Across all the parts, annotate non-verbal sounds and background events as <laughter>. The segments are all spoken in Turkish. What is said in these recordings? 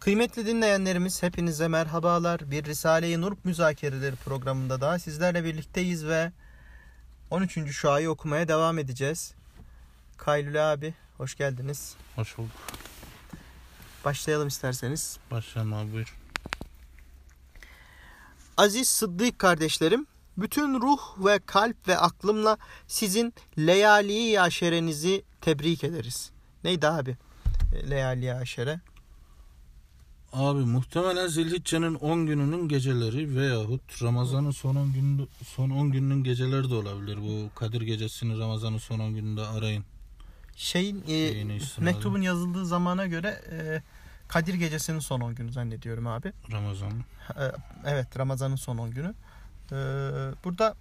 Kıymetli dinleyenlerimiz hepinize merhabalar. Bir Risale-i Nur müzakereleri programında daha sizlerle birlikteyiz ve 13. şuayı okumaya devam edeceğiz. Kaylül abi hoş geldiniz. Hoş bulduk. Başlayalım isterseniz. Başlayalım abi buyur. Aziz Sıddık kardeşlerim, bütün ruh ve kalp ve aklımla sizin leyali aşerenizi tebrik ederiz. Neydi abi? Leyali aşere. Abi muhtemelen Zilhicce'nin 10 gününün geceleri veyahut Ramazan'ın son 10 günü son 10 gününün geceleri de olabilir. Bu Kadir gecesini Ramazan'ın son 10 gününde arayın. Şeyin e, mektubun yazıldığı zamana göre e, Kadir gecesinin son 10 günü zannediyorum abi. Ramazan. E, evet Ramazan'ın son 10 günü. E, burada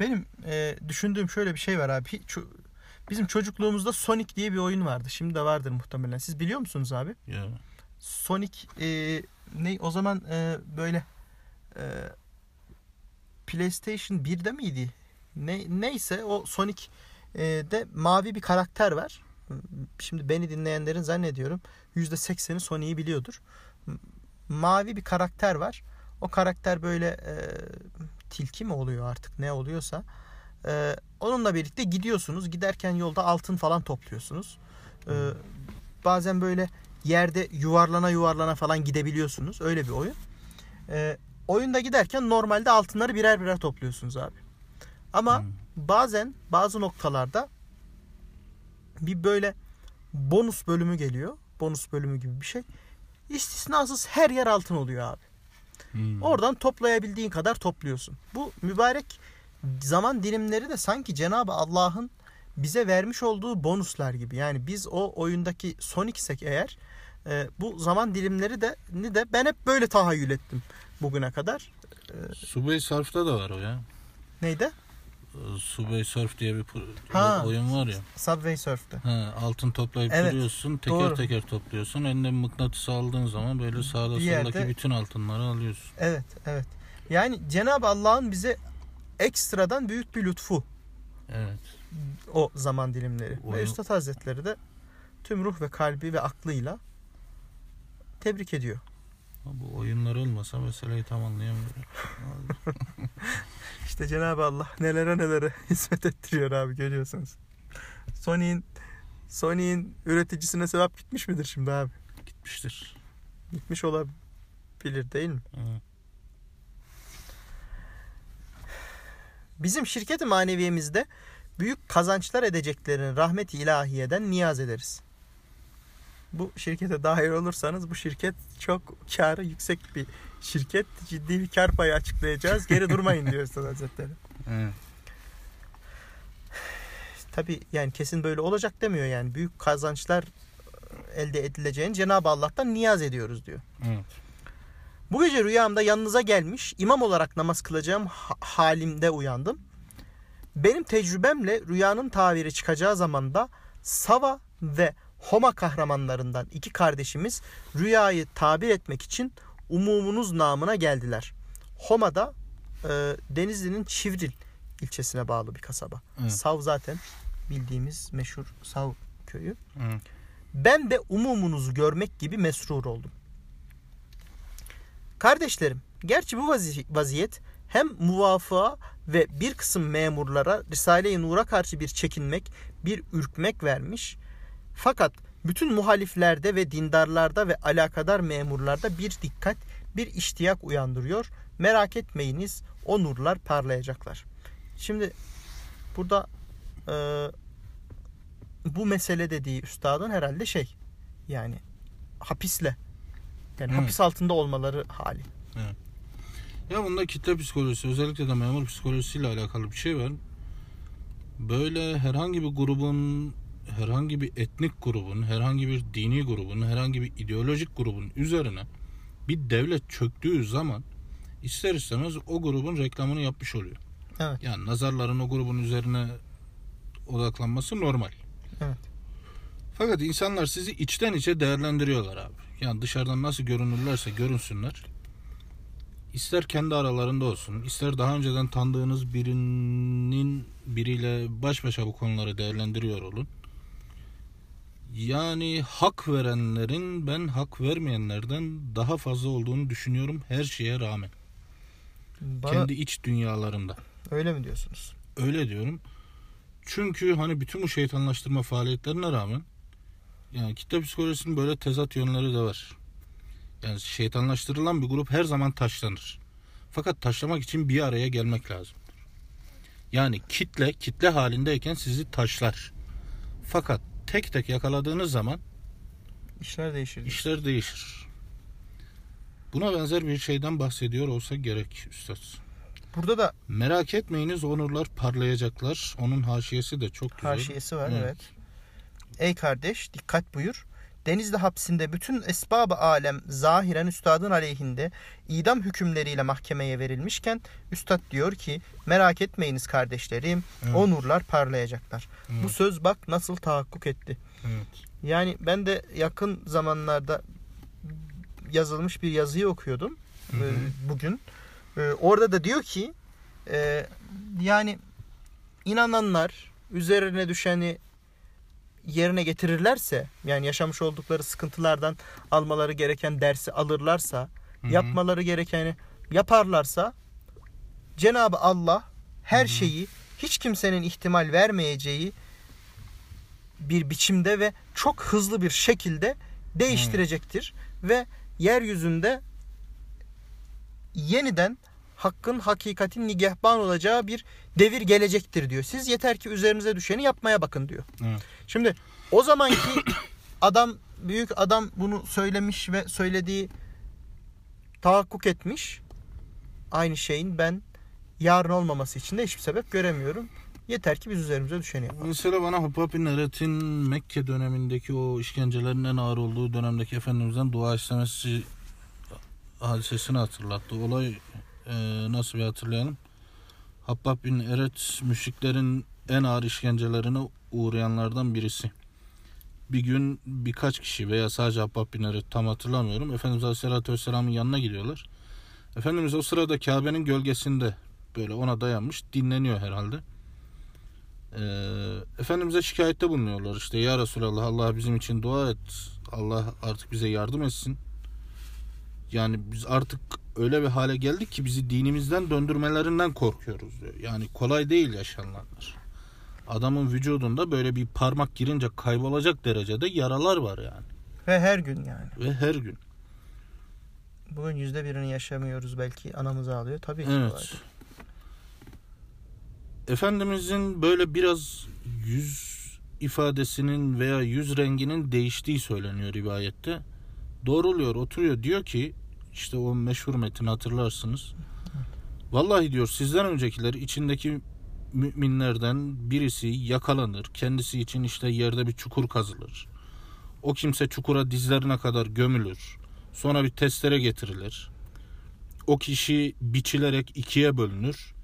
benim e, düşündüğüm şöyle bir şey var abi. Şu- bizim çocukluğumuzda Sonic diye bir oyun vardı. Şimdi de vardır muhtemelen. Siz biliyor musunuz abi? Ya. Sonic e, ne o zaman e, böyle e, PlayStation 1'de miydi? Ne neyse o Sonic e, de mavi bir karakter var. Şimdi beni dinleyenlerin zannediyorum %80'i Sonic'i biliyordur. Mavi bir karakter var. O karakter böyle e, tilki mi oluyor artık ne oluyorsa. E, onunla birlikte gidiyorsunuz. Giderken yolda altın falan topluyorsunuz. E, bazen böyle yerde yuvarlana yuvarlana falan gidebiliyorsunuz. Öyle bir oyun. Ee, oyunda giderken normalde altınları birer birer topluyorsunuz abi. Ama Hmm. bazen bazı noktalarda bir böyle bonus bölümü geliyor. Bonus bölümü gibi bir şey. İstisnasız her yer altın oluyor abi. Hmm. Oradan toplayabildiğin kadar topluyorsun. Bu mübarek zaman dilimleri de sanki Cenab-ı Allah'ın bize vermiş olduğu bonuslar gibi. Yani biz o oyundaki Sonic'sek eğer e, bu zaman dilimleri de ni de ben hep böyle tahayyül ettim bugüne kadar. Subway Surf'ta da var o ya. Neydi? Ee, Subway Surf diye bir Ha. oyun var ya. Subway Surf'te. Ha, altın toplayıp Evet, duruyorsun. Teker doğru. teker topluyorsun. Elinde bir mıknatıs aldığın zaman böyle sağda Bir yerde- soldaki bütün altınları alıyorsun. Evet, evet. Yani Cenab-ı Allah'ın bize ekstradan büyük bir lütfu Evet. o zaman dilimleri. Ve Oyun- Üstad Hazretleri de tüm ruh ve kalbi ve aklıyla tebrik ediyor. Bu oyunlar olmasa meseleyi tam anlayamıyorum. <laughs> İşte Cenab-ı Allah nelere nelere <laughs> hizmet ettiriyor abi görüyorsunuz. Sony'in Sony'in üreticisine sevap gitmiş midir şimdi abi? Gitmiştir. Gitmiş olabilir değil mi? Evet. Bizim şirket-i maneviyemizde büyük kazançlar edeceklerini rahmet-i ilahiyeden niyaz ederiz. Bu şirkete dahil olursanız bu şirket çok karı yüksek bir şirket. Ciddi bir kar payı açıklayacağız. Geri durmayın diyor Üstad Hazretleri. <laughs> Evet. Tabi yani kesin böyle olacak demiyor yani. Büyük kazançlar elde edileceğini Cenab-ı Allah'tan niyaz ediyoruz diyor. Evet. Bu gece rüyamda yanınıza gelmiş imam olarak namaz kılacağım ha- halimde uyandım. Benim tecrübemle rüyanın tabiri çıkacağı zamanda Sava ve Homa kahramanlarından iki kardeşimiz rüyayı tabir etmek için umumunuz namına geldiler. Homa da e, Denizli'nin Çivril ilçesine bağlı bir kasaba. Evet. Sav zaten bildiğimiz meşhur Sav köyü. Evet. Ben de umumunuzu görmek gibi mesrur oldum. Kardeşlerim, gerçi bu vazi- vaziyet hem muvafığa ve bir kısım memurlara Risale-i Nur'a karşı bir çekinmek, bir ürkmek vermiş. Fakat bütün muhaliflerde ve dindarlarda ve alakadar memurlarda bir dikkat, bir iştiyak uyandırıyor. Merak etmeyiniz, o nurlar parlayacaklar. Şimdi burada e, bu mesele dediği üstadın herhalde şey yani hapisle yani Evet. hapis altında olmaları hali. Ya bunda kitle psikolojisi özellikle de memur psikolojisiyle alakalı bir şey var. Böyle herhangi bir grubun, herhangi bir etnik grubun, herhangi bir dini grubun, herhangi bir ideolojik grubun üzerine bir devlet çöktüğü zaman ister istemez o grubun reklamını yapmış oluyor. Evet. Yani nazarların o grubun üzerine odaklanması normal. Evet. Fakat insanlar sizi içten içe değerlendiriyorlar abi. Yani dışarıdan nasıl görünürlerse görünsünler. İster kendi aralarında olsun, ister daha önceden tanıdığınız birinin biriyle baş başa bu konuları değerlendiriyor olun. Yani hak verenlerin ben hak vermeyenlerden daha fazla olduğunu düşünüyorum her şeye rağmen. Bana Kendi iç dünyalarında. öyle mi diyorsunuz? Öyle diyorum. Çünkü hani bütün bu şeytanlaştırma faaliyetlerine rağmen yani kitle psikolojisinin böyle tezat yönleri de var. Yani şeytanlaştırılan bir grup her zaman taşlanır. Fakat taşlamak için bir araya gelmek lazım. Yani kitle kitle halindeyken sizi taşlar. Fakat tek tek yakaladığınız zaman İşler değişir. işler değişir. Buna benzer bir şeyden bahsediyor olsa gerek üstad. Burada da Merak etmeyiniz onurlar parlayacaklar. Onun haşiyesi de çok güzel. Karşıyesi var Evet. evet. Ey kardeş dikkat buyur. Denizli hapsinde bütün esbab-ı alem zahiren üstadın aleyhinde idam hükümleriyle mahkemeye verilmişken üstad diyor ki merak etmeyiniz kardeşlerim Evet. o nurlar parlayacaklar. Evet. Bu söz bak nasıl tahakkuk etti. Evet. Yani ben de yakın zamanlarda yazılmış bir yazıyı okuyordum Hı hı. e, bugün. E, Orada da diyor ki e, yani inananlar üzerine düşeni yerine getirirlerse yani yaşamış oldukları sıkıntılardan almaları gereken dersi alırlarsa Hı hı. yapmaları gerekeni yaparlarsa Cenab-ı Allah her Hı hı. şeyi hiç kimsenin ihtimal vermeyeceği bir biçimde ve çok hızlı bir şekilde değiştirecektir ve yeryüzünde yeniden hakkın hakikatin nigahban olacağı bir devir gelecektir diyor. Siz yeter ki üzerinize düşeni yapmaya bakın diyor. Evet. Şimdi o zamanki <coughs> adam büyük adam bunu söylemiş ve söylediği tahakkuk etmiş. Aynı şeyin ben yarın olmaması için de hiçbir sebep göremiyorum. Yeter ki biz üzerimize düşeni yapalım. Mesela bana Hubbab bin Eret'in Mekke dönemindeki o işkencelerin en ağır olduğu dönemdeki Efendimiz'den dua istemesi hadisesini hatırlattı. Olay e, nasıl bir hatırlayalım? Habbab bin Eret müşriklerin en ağır işkencelerine uğrayanlardan birisi. Bir gün birkaç kişi veya sadece Habbab bin Eret tam hatırlamıyorum. Efendimiz Aleyhisselatü Vesselam'ın yanına gidiyorlar. Efendimiz o sırada Kabe'nin gölgesinde böyle ona dayanmış dinleniyor herhalde. Ee, Efendimiz'e şikayette bulunuyorlar işte ya Resulallah Allah bizim için dua et Allah artık bize yardım etsin yani biz artık öyle bir hale geldik ki bizi dinimizden döndürmelerinden korkuyoruz diyor. yani kolay değil yaşananlar adamın vücudunda böyle bir parmak girince kaybolacak derecede yaralar var yani Ve her gün yani. ve her gün Bugün yüzde birini yaşamıyoruz belki anamızı ağlıyor. Tabii ki Evet. Efendimizin böyle biraz yüz ifadesinin veya yüz renginin değiştiği söyleniyor rivayette. Doğruluyor, oturuyor. Diyor ki işte o meşhur metin hatırlarsınız. Vallahi diyor sizden öncekiler içindeki müminlerden birisi yakalanır. Kendisi için işte yerde bir çukur kazılır. O kimse çukura dizlerine kadar gömülür. Sonra bir testere getirilir. O kişi biçilerek ikiye bölünür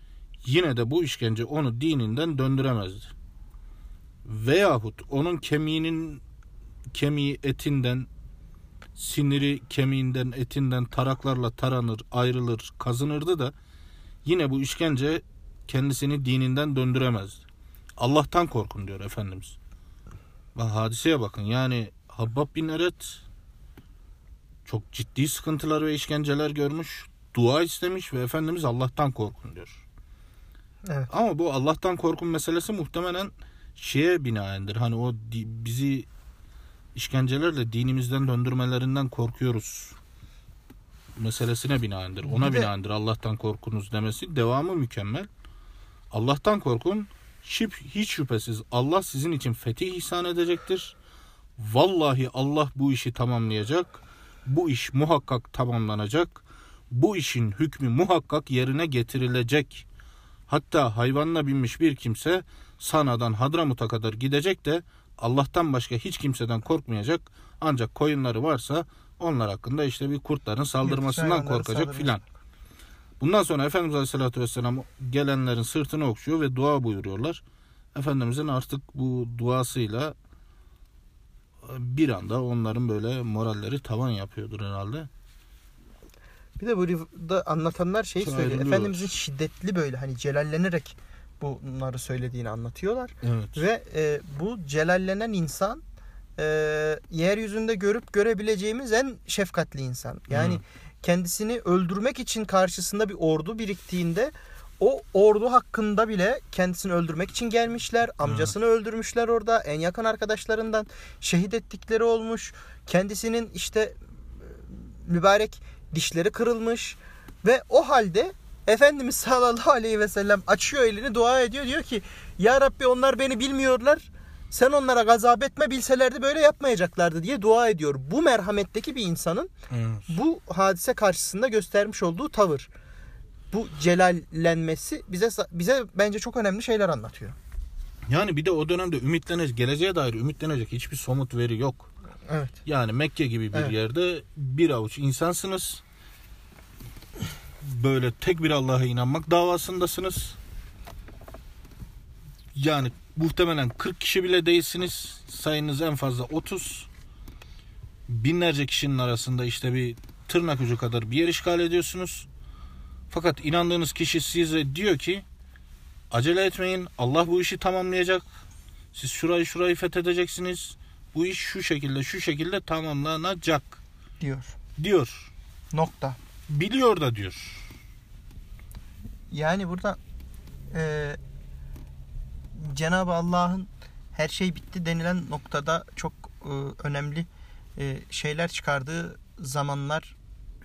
yine de bu işkence onu dininden döndüremezdi. Veyahut onun kemiğinin kemiği etinden siniri kemiğinden etinden taraklarla taranır, ayrılır, kazınırdı da yine bu işkence kendisini dininden döndüremezdi. Allah'tan korkun diyor Efendimiz. Bak hadiseye bakın yani Habbab bin Eret çok ciddi sıkıntılar ve işkenceler görmüş. Dua istemiş ve Efendimiz Allah'tan korkun diyor. Evet. Ama bu Allah'tan korkun meselesi muhtemelen şeye binaendir. Hani o bizi işkencelerle dinimizden döndürmelerinden korkuyoruz meselesine binaendir. Ona Bir binaendir Allah'tan korkunuz demesi. Devamı mükemmel. Allah'tan korkun. Hiç şüphesiz Allah sizin için fetih ihsan edecektir. Vallahi Allah bu işi tamamlayacak. Bu iş muhakkak tamamlanacak. Bu işin hükmü muhakkak yerine getirilecek. Hatta hayvanla binmiş bir kimse Sana'dan Hadramut'a kadar gidecek de Allah'tan başka hiç kimseden korkmayacak. Ancak koyunları varsa onlar hakkında işte bir kurtların saldırmasından korkacak filan. Bundan sonra Efendimiz Aleyhisselatü Vesselam gelenlerin sırtını okşuyor ve dua buyuruyorlar. Efendimizin artık bu duasıyla bir anda onların böyle moralleri tavan yapıyordur herhalde. Bir de burada anlatanlar şey söylüyor. Efendimizin şiddetli böyle hani celallenerek bunları söylediğini anlatıyorlar. Evet. Ve e, bu celallenen insan e, yeryüzünde görüp görebileceğimiz en şefkatli insan. Yani Hı. Kendisini öldürmek için karşısında bir ordu biriktiğinde o ordu hakkında bile kendisini öldürmek için gelmişler. Amcasını öldürmüşler orada. En yakın arkadaşlarından şehit ettikleri olmuş. Kendisinin işte e, mübarek dişleri kırılmış ve o halde Efendimiz <laughs> sallallahu aleyhi ve sellem açıyor elini dua ediyor diyor ki Ya Rabbi onlar beni bilmiyorlar sen onlara gazap etme bilselerdi böyle yapmayacaklardı diye dua ediyor. Bu merhametteki bir insanın Evet. bu hadise karşısında göstermiş olduğu tavır. Bu celallenmesi bize bize bence çok önemli şeyler anlatıyor. Yani bir de o dönemde ümitlenecek, geleceğe dair ümitlenecek hiçbir somut veri yok. Evet. Yani Mekke gibi bir Evet. yerde bir avuç insansınız. Böyle tek bir Allah'a inanmak davasındasınız. Yani muhtemelen 40 kişi bile değilsiniz. Sayınız en fazla 30. Binlerce kişinin arasında işte bir tırnak ucu kadar bir yer işgal ediyorsunuz. Fakat inandığınız kişi size diyor ki acele etmeyin. Allah bu işi tamamlayacak. Siz şurayı şurayı fethedeceksiniz. Bu iş şu şekilde şu şekilde tamamlanacak Diyor. diyor. Nokta. Biliyor da diyor. Yani burada e, Cenab-ı Allah'ın her şey bitti denilen noktada çok e, önemli e, şeyler çıkardığı zamanlar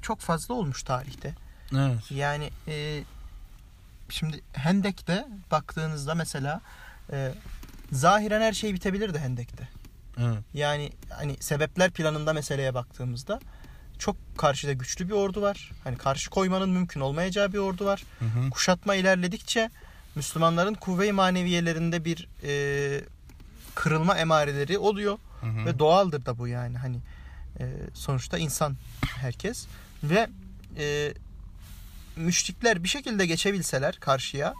çok fazla olmuş tarihte. Evet. Yani e, şimdi Hendek'te baktığınızda mesela e, zahiren her şey bitebilirdi Hendek'te. Evet. Yani hani sebepler planında meseleye baktığımızda çok karşıda güçlü bir ordu var. Hani karşı koymanın mümkün olmayacağı bir ordu var. Hı hı. Kuşatma ilerledikçe Müslümanların kuvve-i maneviyelerinde bir e, kırılma emareleri oluyor Hı hı. ve doğaldır da bu yani hani e, sonuçta insan herkes ve e, müşrikler bir şekilde geçebilseler karşıya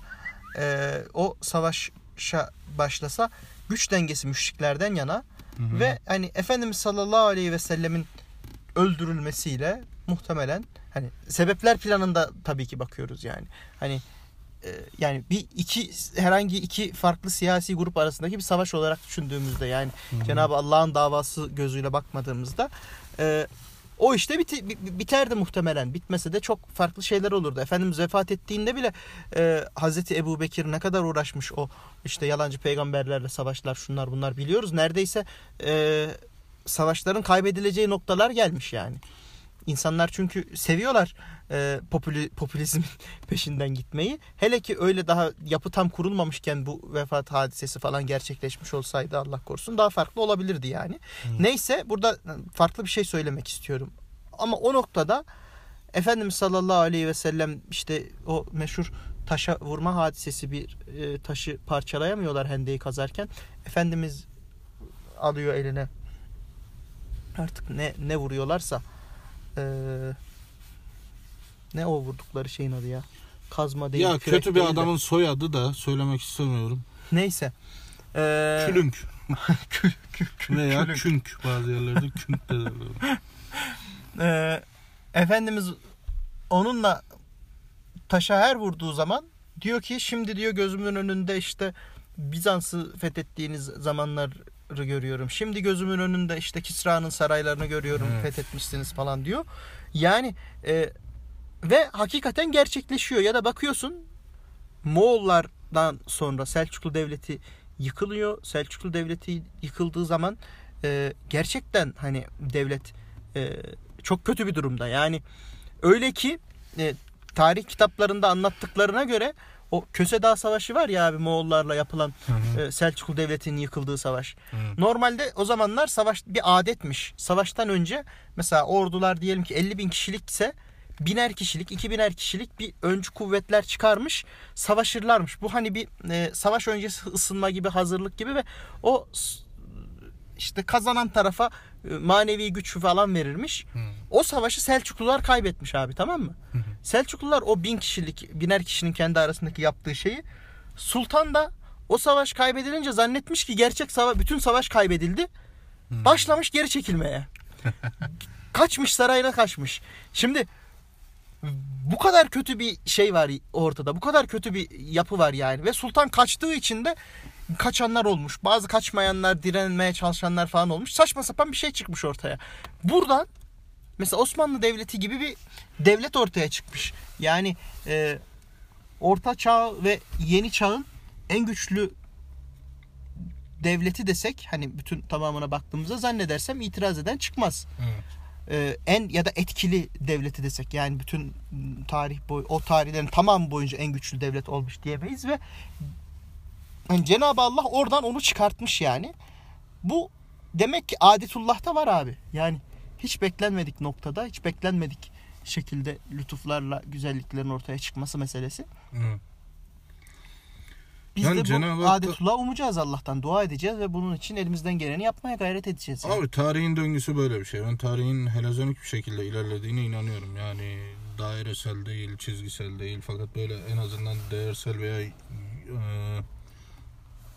e, o savaşa başlasa güç dengesi müşriklerden yana Hı hı. ve hani Efendimiz sallallahu aleyhi ve sellemin öldürülmesiyle muhtemelen hani sebepler planında tabii ki bakıyoruz yani. Hani yani bir iki herhangi iki farklı siyasi grup arasındaki bir savaş olarak düşündüğümüzde yani. Cenab-ı Allah'ın davası gözüyle bakmadığımızda e, o işte biti, bi- biterdi muhtemelen. Bitmese de çok farklı şeyler olurdu. Efendimiz vefat ettiğinde bile e, Hazreti Ebu Bekir ne kadar uğraşmış o işte yalancı peygamberlerle savaşlar şunlar bunlar biliyoruz. Neredeyse e, savaşların kaybedileceği noktalar gelmiş yani. İnsanlar çünkü seviyorlar e, popüli, popülizmin <laughs> peşinden gitmeyi. Hele ki öyle daha yapı tam kurulmamışken bu vefat hadisesi falan gerçekleşmiş olsaydı Allah korusun daha farklı olabilirdi yani. Hı. Neyse burada farklı bir şey söylemek istiyorum. Ama o noktada Efendimiz sallallahu aleyhi ve sellem işte o meşhur taşa vurma hadisesi bir e, taşı parçalayamıyorlar hendeyi kazarken. Efendimiz alıyor eline artık ne ne vuruyorlarsa e, ne o vurdukları şeyin adı ya kazma değil Ya kötü bir değil de. adamın soyadı da söylemek istemiyorum. neyse e, Külünk <laughs> kül- kül- kül- veya külünk. künk bazı yerlerde künk de derler. <laughs> Ee, Efendimiz onunla taşa her vurduğu zaman diyor ki şimdi diyor gözümün önünde işte Bizans'ı fethettiğiniz zamanları görüyorum. Şimdi gözümün önünde işte Kisra'nın saraylarını görüyorum Evet. fethetmişsiniz falan diyor. Yani e, ve hakikaten gerçekleşiyor ya da bakıyorsun Moğollardan sonra Selçuklu Devleti yıkılıyor. Selçuklu Devleti yıkıldığı zaman e, gerçekten hani devlet e, çok kötü bir durumda. Yani öyle ki e, tarih kitaplarında anlattıklarına göre o Köse Dağ Savaşı var ya abi Moğollarla yapılan Hı hı. e, Selçuklu Devleti'nin yıkıldığı savaş. Hı. Normalde o zamanlar savaş bir adetmiş. Savaştan önce mesela ordular diyelim ki 50 bin kişilikse biner kişilik, iki biner kişilik bir öncü kuvvetler çıkarmış, savaşırlarmış. Bu hani bir e, savaş öncesi ısınma gibi, hazırlık gibi ve o işte kazanan tarafa e, manevi güç falan verirmiş. Hı. O savaşı Selçuklular kaybetmiş abi tamam mı? Hı. Selçuklular o bin kişilik, biner kişinin kendi arasındaki yaptığı şeyi Sultan da o savaş kaybedilince zannetmiş ki gerçek savaş, bütün savaş kaybedildi. Hı. Başlamış geri çekilmeye. <laughs> kaçmış sarayına kaçmış. Şimdi bu kadar kötü bir şey var ortada. Bu kadar kötü bir yapı var yani. Ve sultan kaçtığı için de kaçanlar olmuş. Bazı kaçmayanlar, direnmeye çalışanlar falan olmuş. Saçma sapan bir şey çıkmış ortaya. Buradan mesela Osmanlı Devleti gibi bir devlet ortaya çıkmış. Yani e, Orta Çağ ve Yeni Çağ'ın en güçlü devleti desek hani bütün tamamına baktığımızda zannedersem itiraz eden çıkmaz. Evet. Ee, en ya da etkili devleti desek yani bütün tarih boy o tarihlerin tamamı boyunca en güçlü devlet olmuş diyemeyiz ve yani Cenab-ı Allah oradan onu çıkartmış yani. Bu demek ki adetullah'ta var abi. Yani hiç beklenmedik noktada, hiç beklenmedik şekilde lütuflarla güzelliklerin ortaya çıkması meselesi. Evet. Biz Yani de bu Cenab-ı Hak'ta- adetullah umacağız Allah'tan. Dua edeceğiz ve bunun için elimizden geleni yapmaya gayret edeceğiz. yani. Abi tarihin döngüsü böyle bir şey. Ben tarihin helezonik bir şekilde ilerlediğine inanıyorum. Yani dairesel değil, çizgisel değil fakat böyle en azından değersel veya e,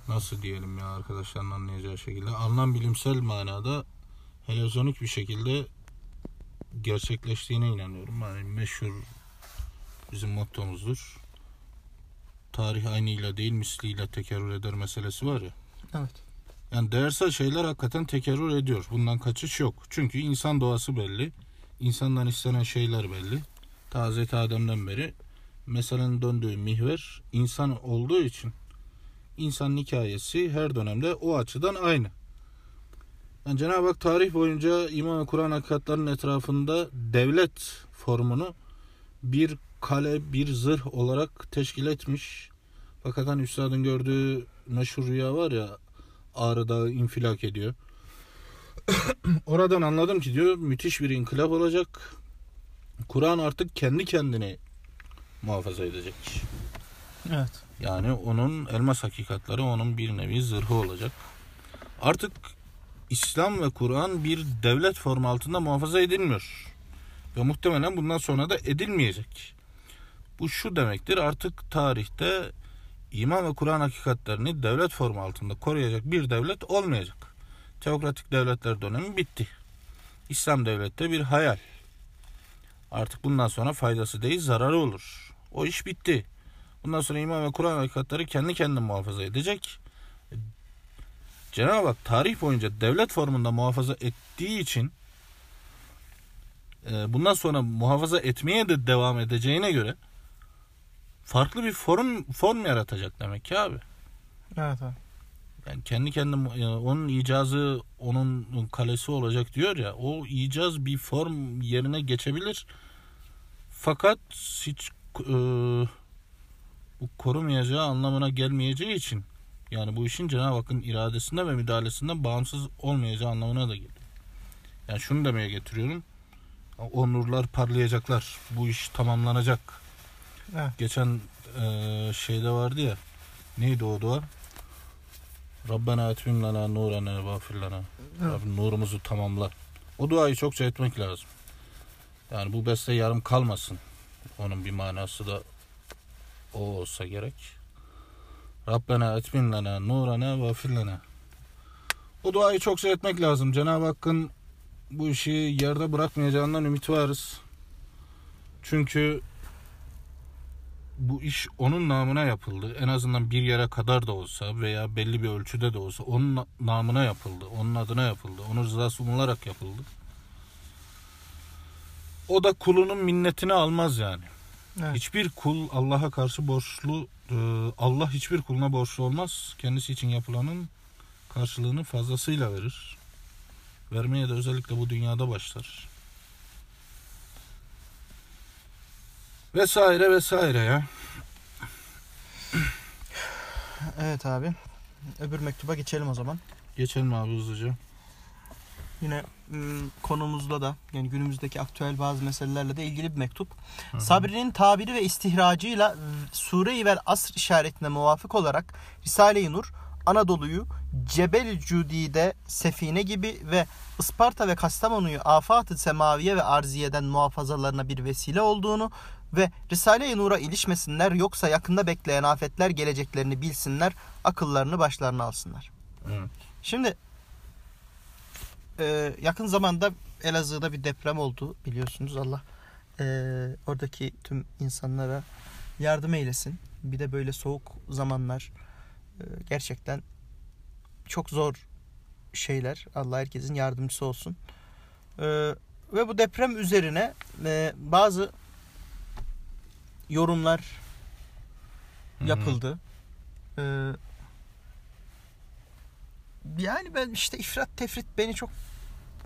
nasıl diyelim ya arkadaşların anlayacağı şekilde anlam bilimsel manada helezonik bir şekilde gerçekleştiğine inanıyorum. Yani meşhur bizim mottomuzdur. Tarih aynıyla değil misliyle tekerrür eder meselesi var ya. Evet. Yani değersel şeyler hakikaten tekerrür ediyor. Bundan kaçış yok. Çünkü insan doğası belli. İnsandan istenen şeyler belli. Hazreti Adem'den beri meselenin döndüğü mihver insan olduğu için insanın hikayesi her dönemde o açıdan aynı. Yani Cenab-ı Hak tarih boyunca iman ve Kur'an hakikatlerinin etrafında devlet formunu bir kale, bir zırh olarak teşkil etmiş. Fakat hani Üstad'ın gördüğü meşhur rüya var ya Ağrı Dağı infilak ediyor. <coughs> Oradan anladım ki diyor müthiş bir inkılap olacak. Kur'an artık kendi kendini muhafaza edecek. Evet. Yani onun elmas hakikatleri onun bir nevi zırhı olacak. Artık İslam ve Kur'an bir devlet formu altında muhafaza edilmiyor. Ve muhtemelen bundan sonra da edilmeyecek. Bu şu demektir artık tarihte iman ve Kur'an hakikatlerini devlet formu altında koruyacak bir devlet olmayacak. Teokratik devletler dönemi bitti. İslam devlette bir hayal. Artık bundan sonra faydası değil zararı olur. O iş bitti. Bundan sonra iman ve Kur'an hakikatleri kendi kendine muhafaza edecek. Cenab-ı Hak tarih boyunca devlet formunda muhafaza ettiği için e, bundan sonra muhafaza etmeye de devam edeceğine göre farklı bir form form yaratacak demek ki abi. Evet abi. Yani kendi kendine onun icazı onun kalesi olacak diyor ya o icaz bir form yerine geçebilir. Fakat hiç e, bu korumayacağı anlamına gelmeyeceği için yani bu işin Cenab-ı Hakk'ın iradesinde ve müdahalesinden bağımsız olmayacağı anlamına da geliyor. Yani şunu demeye getiriyorum. O nurlar parlayacaklar. Bu iş tamamlanacak. Evet. Geçen e, şeyde vardı ya. Neydi o dua? Rabbena etmim lana nurana vafir lana. Rabbim nurumuzu tamamla. O duayı çokça etmek lazım. Yani bu beste yarım kalmasın. Onun bir manası da o olsa gerek. Rabbena etmin lana nurana vafir lana. O duayı çokça etmek lazım. Cenab-ı Hakk'ın bu işi yerde bırakmayacağından ümit varız. Çünkü bu iş onun namına yapıldı. En azından bir yere kadar da olsa veya belli bir ölçüde de olsa onun na- namına yapıldı. Onun adına yapıldı. Onun rızası umularak yapıldı. O da kulunun minnetini almaz yani. Evet. Hiçbir kul Allah'a karşı borçlu, Allah hiçbir kuluna borçlu olmaz. Kendisi için yapılanın karşılığını fazlasıyla verir. Vermeye de özellikle bu dünyada başlar. Vesaire vesaire ya. <clears throat> Evet abi. Öbür mektuba geçelim o zaman. Geçelim abi hızlıca. Yine konumuzla da yani günümüzdeki aktüel bazı meselelerle de ilgili bir mektup. hı. Sabri'nin tabiri ve istihracıyla ıı, Sure-i Vel Asr işaretine muvafık olarak Risale-i Nur Anadolu'yu Cebel Cudi'de Sefine gibi ve Isparta ve Kastamonu'yu afat-ı semaviye ve arziyeden muhafazalarına bir vesile olduğunu ve Risale-i Nur'a ilişmesinler yoksa yakında bekleyen afetler geleceklerini bilsinler, akıllarını başlarına alsınlar. Evet. Şimdi e, yakın zamanda Elazığ'da bir deprem oldu biliyorsunuz Allah e, oradaki tüm insanlara yardım eylesin. Bir de böyle soğuk zamanlar Ee, gerçekten çok zor şeyler. Allah herkesin yardımcısı olsun. Ee, ve bu deprem üzerine e, bazı yorumlar Hı hı. yapıldı. Ee, yani ben işte ifrat tefrit beni çok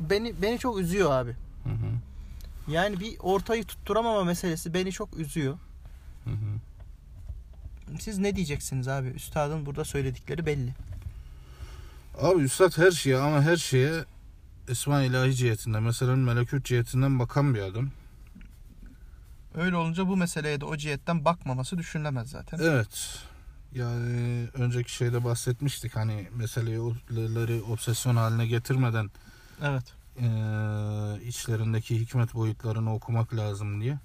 beni beni çok üzüyor abi. Hı hı. Yani bir ortayı tutturamama meselesi beni çok üzüyor. Hı hı. Siz ne diyeceksiniz abi? Üstadın burada söyledikleri belli. Abi Üstad her şeye ama her şeye Esma ilahi cihetinden mesela melekut cihetinden bakan bir adam. Öyle olunca bu meseleye de o cihetten bakmaması düşünülemez zaten. Evet. Yani önceki şeyde bahsetmiştik hani meseleleri obsesyon haline getirmeden Evet. eee, içlerindeki hikmet boyutlarını okumak lazım diye.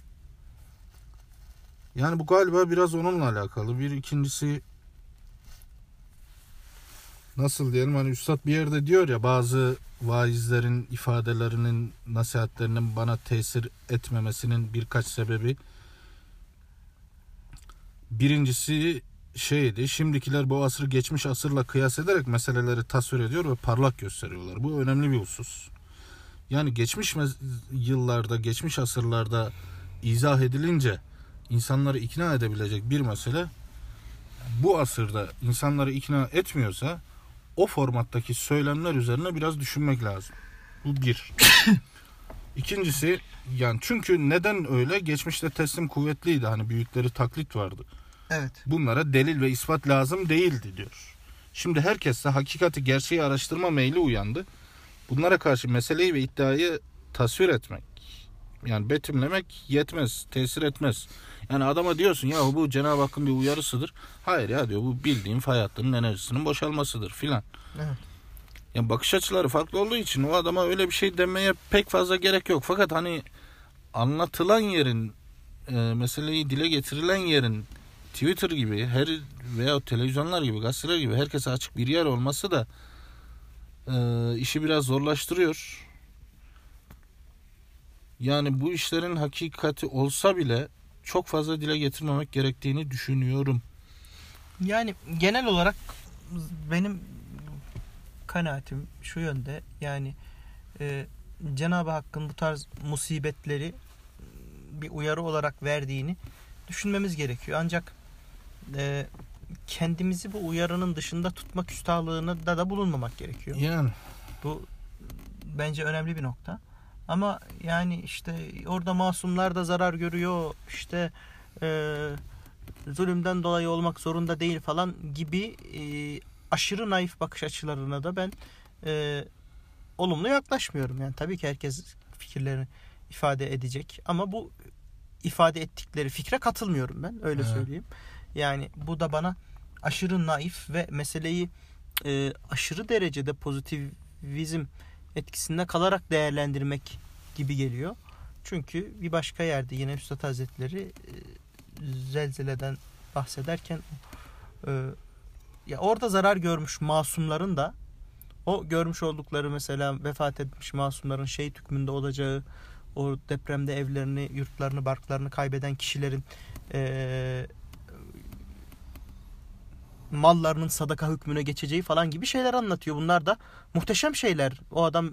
Yani bu galiba biraz onunla alakalı. Bir ikincisi nasıl diyelim hani üstad bir yerde diyor ya bazı vaizlerin ifadelerinin nasihatlerinin bana tesir etmemesinin birkaç sebebi birincisi şeydi şimdikiler bu asrı geçmiş asırla kıyas ederek meseleleri tasvir ediyor ve parlak gösteriyorlar. Bu önemli bir husus. Yani geçmiş yıllarda, geçmiş asırlarda izah edilince insanları ikna edebilecek bir mesele bu asırda insanları ikna etmiyorsa o formattaki söylemler üzerine biraz düşünmek lazım. Bu bir. <coughs> İkincisi yani çünkü neden öyle? Geçmişte teslim kuvvetliydi. Hani büyükleri taklit vardı. Evet. Bunlara delil ve ispat lazım değildi diyor. Şimdi herkeste hakikati gerçeği araştırma meyli uyandı. Bunlara karşı meseleyi ve iddiayı tasvir etmek yani betimlemek yetmez, tesir etmez. Yani adama diyorsun ya bu Cenab-ı Hakk'ın bir uyarısıdır. Hayır ya diyor bu bildiğin fay hattının enerjisinin boşalmasıdır filan. Evet. Yani bakış açıları farklı olduğu için o adama öyle bir şey demeye pek fazla gerek yok. Fakat hani anlatılan yerin e, meseleyi dile getirilen yerin Twitter gibi her veya televizyonlar gibi gazeteler gibi herkese açık bir yer olması da e, işi biraz zorlaştırıyor. Yani bu işlerin hakikati olsa bile çok fazla dile getirmemek gerektiğini düşünüyorum. Yani genel olarak benim kanaatim şu yönde. Yani e, Cenab-ı Hakk'ın bu tarz musibetleri bir uyarı olarak verdiğini düşünmemiz gerekiyor. Ancak e, kendimizi bu uyarının dışında tutma küstahlığına da, da bulunmamak gerekiyor. Yani Bu bence önemli bir nokta. Ama yani işte orada masumlar da zarar görüyor. İşte e, zulümden dolayı olmak zorunda değil falan gibi e, aşırı naif bakış açılarına da ben e, olumlu yaklaşmıyorum. Yani tabii ki herkes fikirlerini ifade edecek ama bu ifade ettikleri fikre katılmıyorum ben öyle Evet. söyleyeyim. Yani bu da bana aşırı naif ve meseleyi e, aşırı derecede pozitivizm etkisinde kalarak değerlendirmek gibi geliyor. Çünkü bir başka yerde yine Üstad Hazretleri e, zelzeleden bahsederken e, ya orada zarar görmüş masumların da o görmüş oldukları mesela vefat etmiş masumların şehit hükmünde olacağı o depremde evlerini, yurtlarını, barklarını kaybeden kişilerin e, mallarının sadaka hükmüne geçeceği falan gibi şeyler anlatıyor. Bunlar da muhteşem şeyler. O adam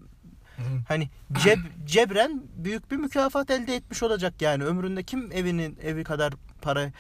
hani ceb, <clears throat> cebren büyük bir mükafat elde etmiş olacak yani. Ömründe kim evinin evi kadar para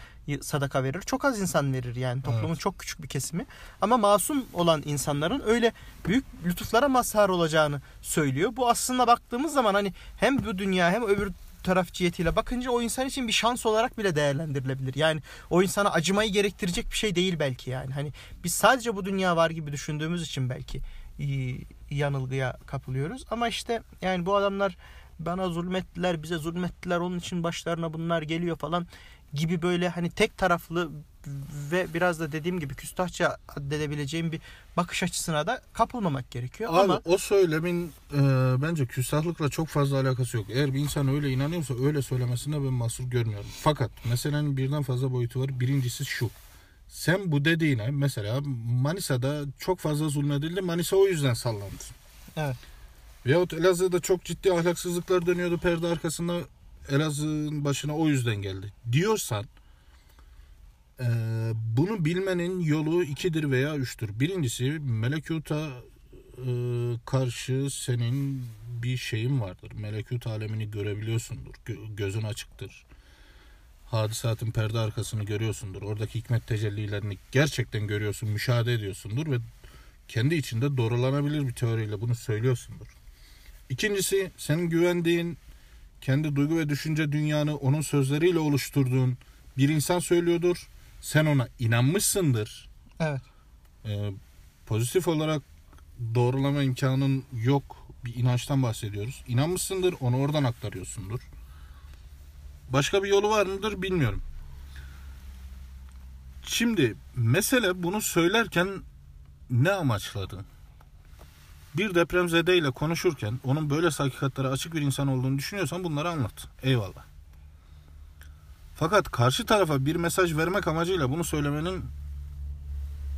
sadaka verir? Çok az insan verir yani. Toplumun Evet. çok küçük bir kesimi. Ama masum olan insanların öyle büyük lütuflara mazhar olacağını söylüyor. Bu aslında baktığımız zaman hani hem bu dünya hem öbür taraf cihetiyle bakınca o insan için bir şans olarak bile değerlendirilebilir. Yani o insana acımayı gerektirecek bir şey değil belki yani. Hani biz sadece bu dünya var gibi düşündüğümüz için belki iyi- yanılgıya kapılıyoruz. Ama işte yani bu adamlar bana zulmettiler, bize zulmettiler, onun için başlarına bunlar geliyor falan gibi böyle hani tek taraflı ve biraz da dediğim gibi küstahça addedebileceğim bir bakış açısına da kapılmamak gerekiyor. Abi Ama o söylemin e, bence küstahlıkla çok fazla alakası yok. Eğer bir insan öyle inanıyorsa öyle söylemesine ben mahsur görmüyorum. Fakat meselenin birden fazla boyutu var. Birincisi şu. Sen bu dediğine mesela Manisa'da çok fazla zulmedildi. Manisa o yüzden sallandı. Evet. Veyahut Elazığ'da çok ciddi ahlaksızlıklar dönüyordu perde arkasında Elazığ'ın başına o yüzden geldi. Diyorsan Ee, bunu bilmenin yolu ikidir veya üçtür. Birincisi melekuta e, karşı senin bir şeyin vardır. Melekut alemini görebiliyorsundur. Gö- gözün açıktır. Hadisatın perde arkasını görüyorsundur. Oradaki hikmet tecellilerini gerçekten görüyorsun, müşahede ediyorsundur ve kendi içinde doğrulanabilir bir teoriyle bunu söylüyorsundur. İkincisi senin güvendiğin kendi duygu ve düşünce dünyanı onun sözleriyle oluşturduğun bir insan söylüyordur. Sen ona inanmışsındır. Evet. Ee, pozitif olarak doğrulama imkanın yok bir inançtan bahsediyoruz. İnanmışsındır, onu oradan aktarıyorsundur. Başka bir yolu var mıdır bilmiyorum. Şimdi mesele bunu söylerken ne amaçladı? Bir depremzede ile konuşurken onun böyle hakikatlere açık bir insan olduğunu düşünüyorsan bunları anlat. Eyvallah. Fakat karşı tarafa bir mesaj vermek amacıyla bunu söylemenin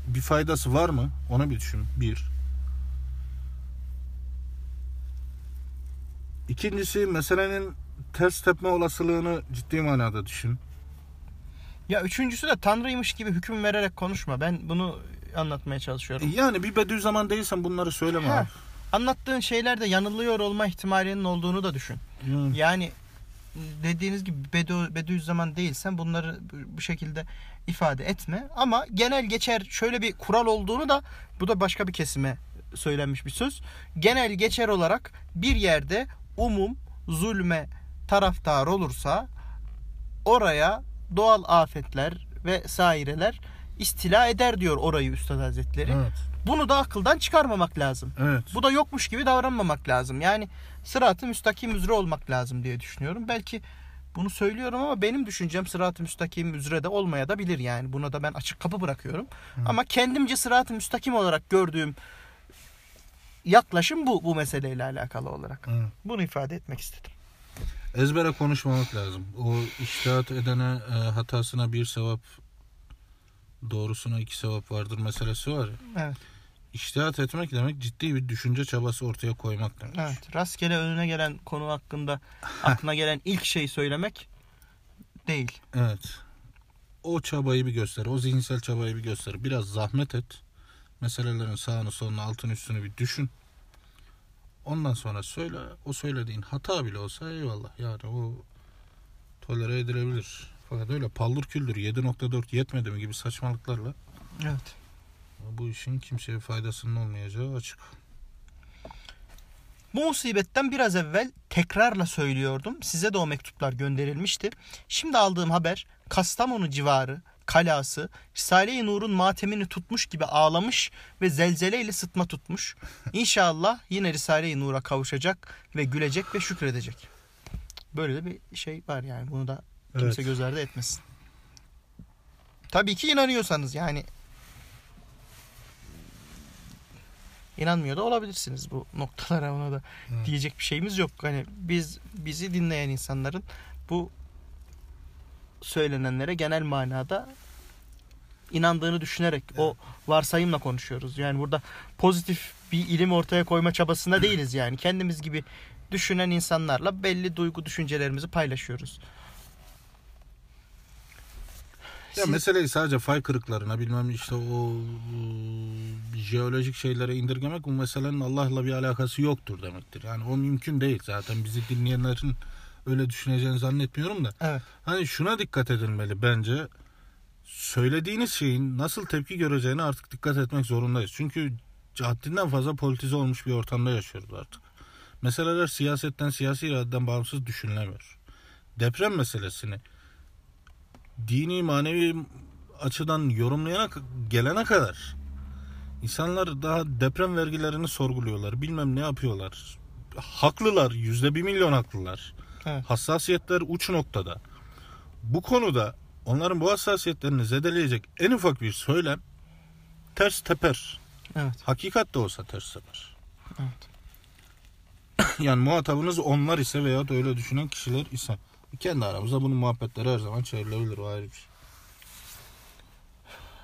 bir faydası var mı? Onu bir düşün. Bir. İkincisi meselenin ters tepme olasılığını ciddi manada düşün. Ya üçüncüsü de tanrıymış gibi hüküm vererek konuşma. Ben bunu anlatmaya çalışıyorum. Yani bir Bediüzzaman değilsen bunları söyleme. Ha. Anlattığın şeylerde yanılıyor olma ihtimalinin olduğunu da düşün. Yani. Yani dediğiniz gibi Bedu, Bediüzzaman değilsen bunları bu şekilde ifade etme. Ama genel geçer şöyle bir kural olduğunu da bu da başka bir kesime söylenmiş bir söz. Genel geçer olarak bir yerde umum zulme taraftar olursa oraya doğal afetler ve saireler istila eder diyor orayı Üstad Hazretleri. Evet. Bunu da akıldan çıkarmamak lazım. Evet. Bu da yokmuş gibi davranmamak lazım. Yani sıratı müstakim üzere olmak lazım diye düşünüyorum. Belki bunu söylüyorum ama benim düşüncem sırat-ı müstakim üzere de olmaya da bilir yani. Buna da ben açık kapı bırakıyorum. Ama kendimce sırat-ı müstakim olarak gördüğüm yaklaşım bu bu meseleyle alakalı olarak. Evet. Bunu ifade etmek istedim. Ezbere konuşmamak lazım. O iştihat edene e, hatasına bir sevap doğrusuna iki sevap vardır meselesi var ya. Evet. İçtihat etmek demek ciddi bir düşünce çabası ortaya koymak demek. Evet. Rastgele önüne gelen konu hakkında <laughs> aklına gelen ilk şeyi söylemek değil. Evet. O çabayı bir göster. O zihinsel çabayı bir göster. Biraz zahmet et. Meselelerin sağını solunu altını üstünü bir düşün. Ondan sonra söyle. O söylediğin hata bile olsa eyvallah. Yani o tolere edilebilir. Fakat öyle paldır küldür 7.4 yetmedi mi gibi saçmalıklarla Evet. Bu işin kimseye faydasının olmayacağı açık. Bu musibetten biraz evvel tekrarla söylüyordum. Size de o mektuplar gönderilmişti. Şimdi aldığım haber Kastamonu civarı kalası Risale-i Nur'un matemini tutmuş gibi ağlamış ve zelzeleyle sıtma tutmuş. İnşallah yine Risale-i Nur'a kavuşacak ve gülecek ve şükredecek. Böyle de bir şey var yani bunu da kimse Evet. göz ardı etmesin. Tabii ki inanıyorsanız yani inanmıyor da olabilirsiniz bu noktalara ona da Evet. diyecek bir şeyimiz yok. Hani biz bizi dinleyen insanların bu söylenenlere genel manada inandığını düşünerek o varsayımla konuşuyoruz. Yani burada pozitif bir ilim ortaya koyma çabasında değiliz yani. Kendimiz gibi düşünen insanlarla belli duygu düşüncelerimizi paylaşıyoruz. Ya Siz- meseleyi sadece fay kırıklarına bilmem işte o e, jeolojik şeylere indirgemek bu meselenin Allah'la bir alakası yoktur demektir. Yani o mümkün değil zaten bizi dinleyenlerin öyle düşüneceğini zannetmiyorum da. Evet. Hani şuna dikkat edilmeli bence. Söylediğiniz şeyin nasıl tepki göreceğine artık dikkat etmek zorundayız. Çünkü haddinden fazla politize olmuş bir ortamda yaşıyoruz artık. Meseleler siyasetten, siyasi iradeden bağımsız düşünülemiyor. Deprem meselesini dini, manevi açıdan yorumlayana gelene kadar insanlar daha deprem vergilerini sorguluyorlar. Bilmem ne yapıyorlar. Haklılar. Yüzde bir milyon haklılar. Evet. Hassasiyetler uç noktada. Bu konuda onların bu hassasiyetlerini zedeleyecek en ufak bir söylem ters teper. Evet. Hakikat de olsa ters teper. Evet. <coughs> yani muhatabınız onlar ise veya öyle düşünen kişiler ise kendi aramızda bunun muhabbetleri her zaman çevrilebilir o ayrı bir şey.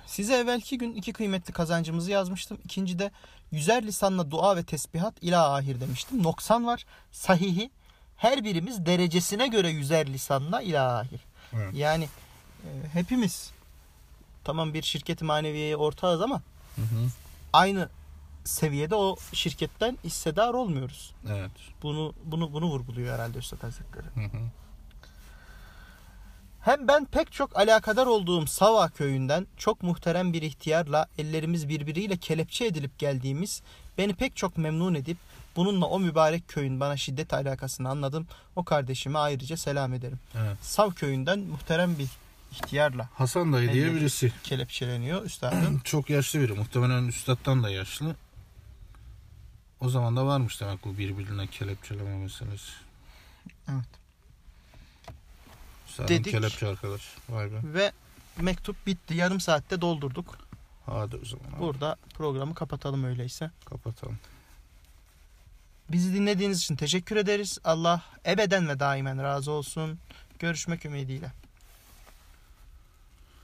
Size evvelki gün iki kıymetli kazancımızı yazmıştım. İkinci de yüzer lisanla dua ve tesbihat ila ahir demiştim. Noksan var. Sahihi her birimiz derecesine göre yüzer lisanla ila ahir. Evet. Yani e, hepimiz tamam bir şirketi maneviyeye ortağız ama Hı hı. aynı seviyede o şirketten hissedar olmuyoruz. Evet. Bunu bunu bunu vurguluyor herhalde Üstad Hazretleri. Hı hı. Hem ben pek çok alakadar olduğum Sava köyünden çok muhterem bir ihtiyarla ellerimiz birbiriyle kelepçe edilip geldiğimiz beni pek çok memnun edip bununla o mübarek köyün bana şiddet alakasını anladım. O kardeşime ayrıca selam ederim. Evet. Sav köyünden muhterem bir ihtiyarla Hasan dayı diye birisi. kelepçeleniyor üstadın. <clears throat> Çok yaşlı biri. Muhtemelen üstattan da yaşlı. O zaman da varmış demek bu birbirine kelepçeleme meselesi. Evet. Üstadın Dedik. kelepçe arkadaş. Vay be. Ve mektup bitti. Yarım saatte doldurduk. Hadi o zaman. abi. Burada programı kapatalım öyleyse. Kapatalım. Bizi dinlediğiniz için teşekkür ederiz. Allah ebeden ve daimen razı olsun. Görüşmek ümidiyle.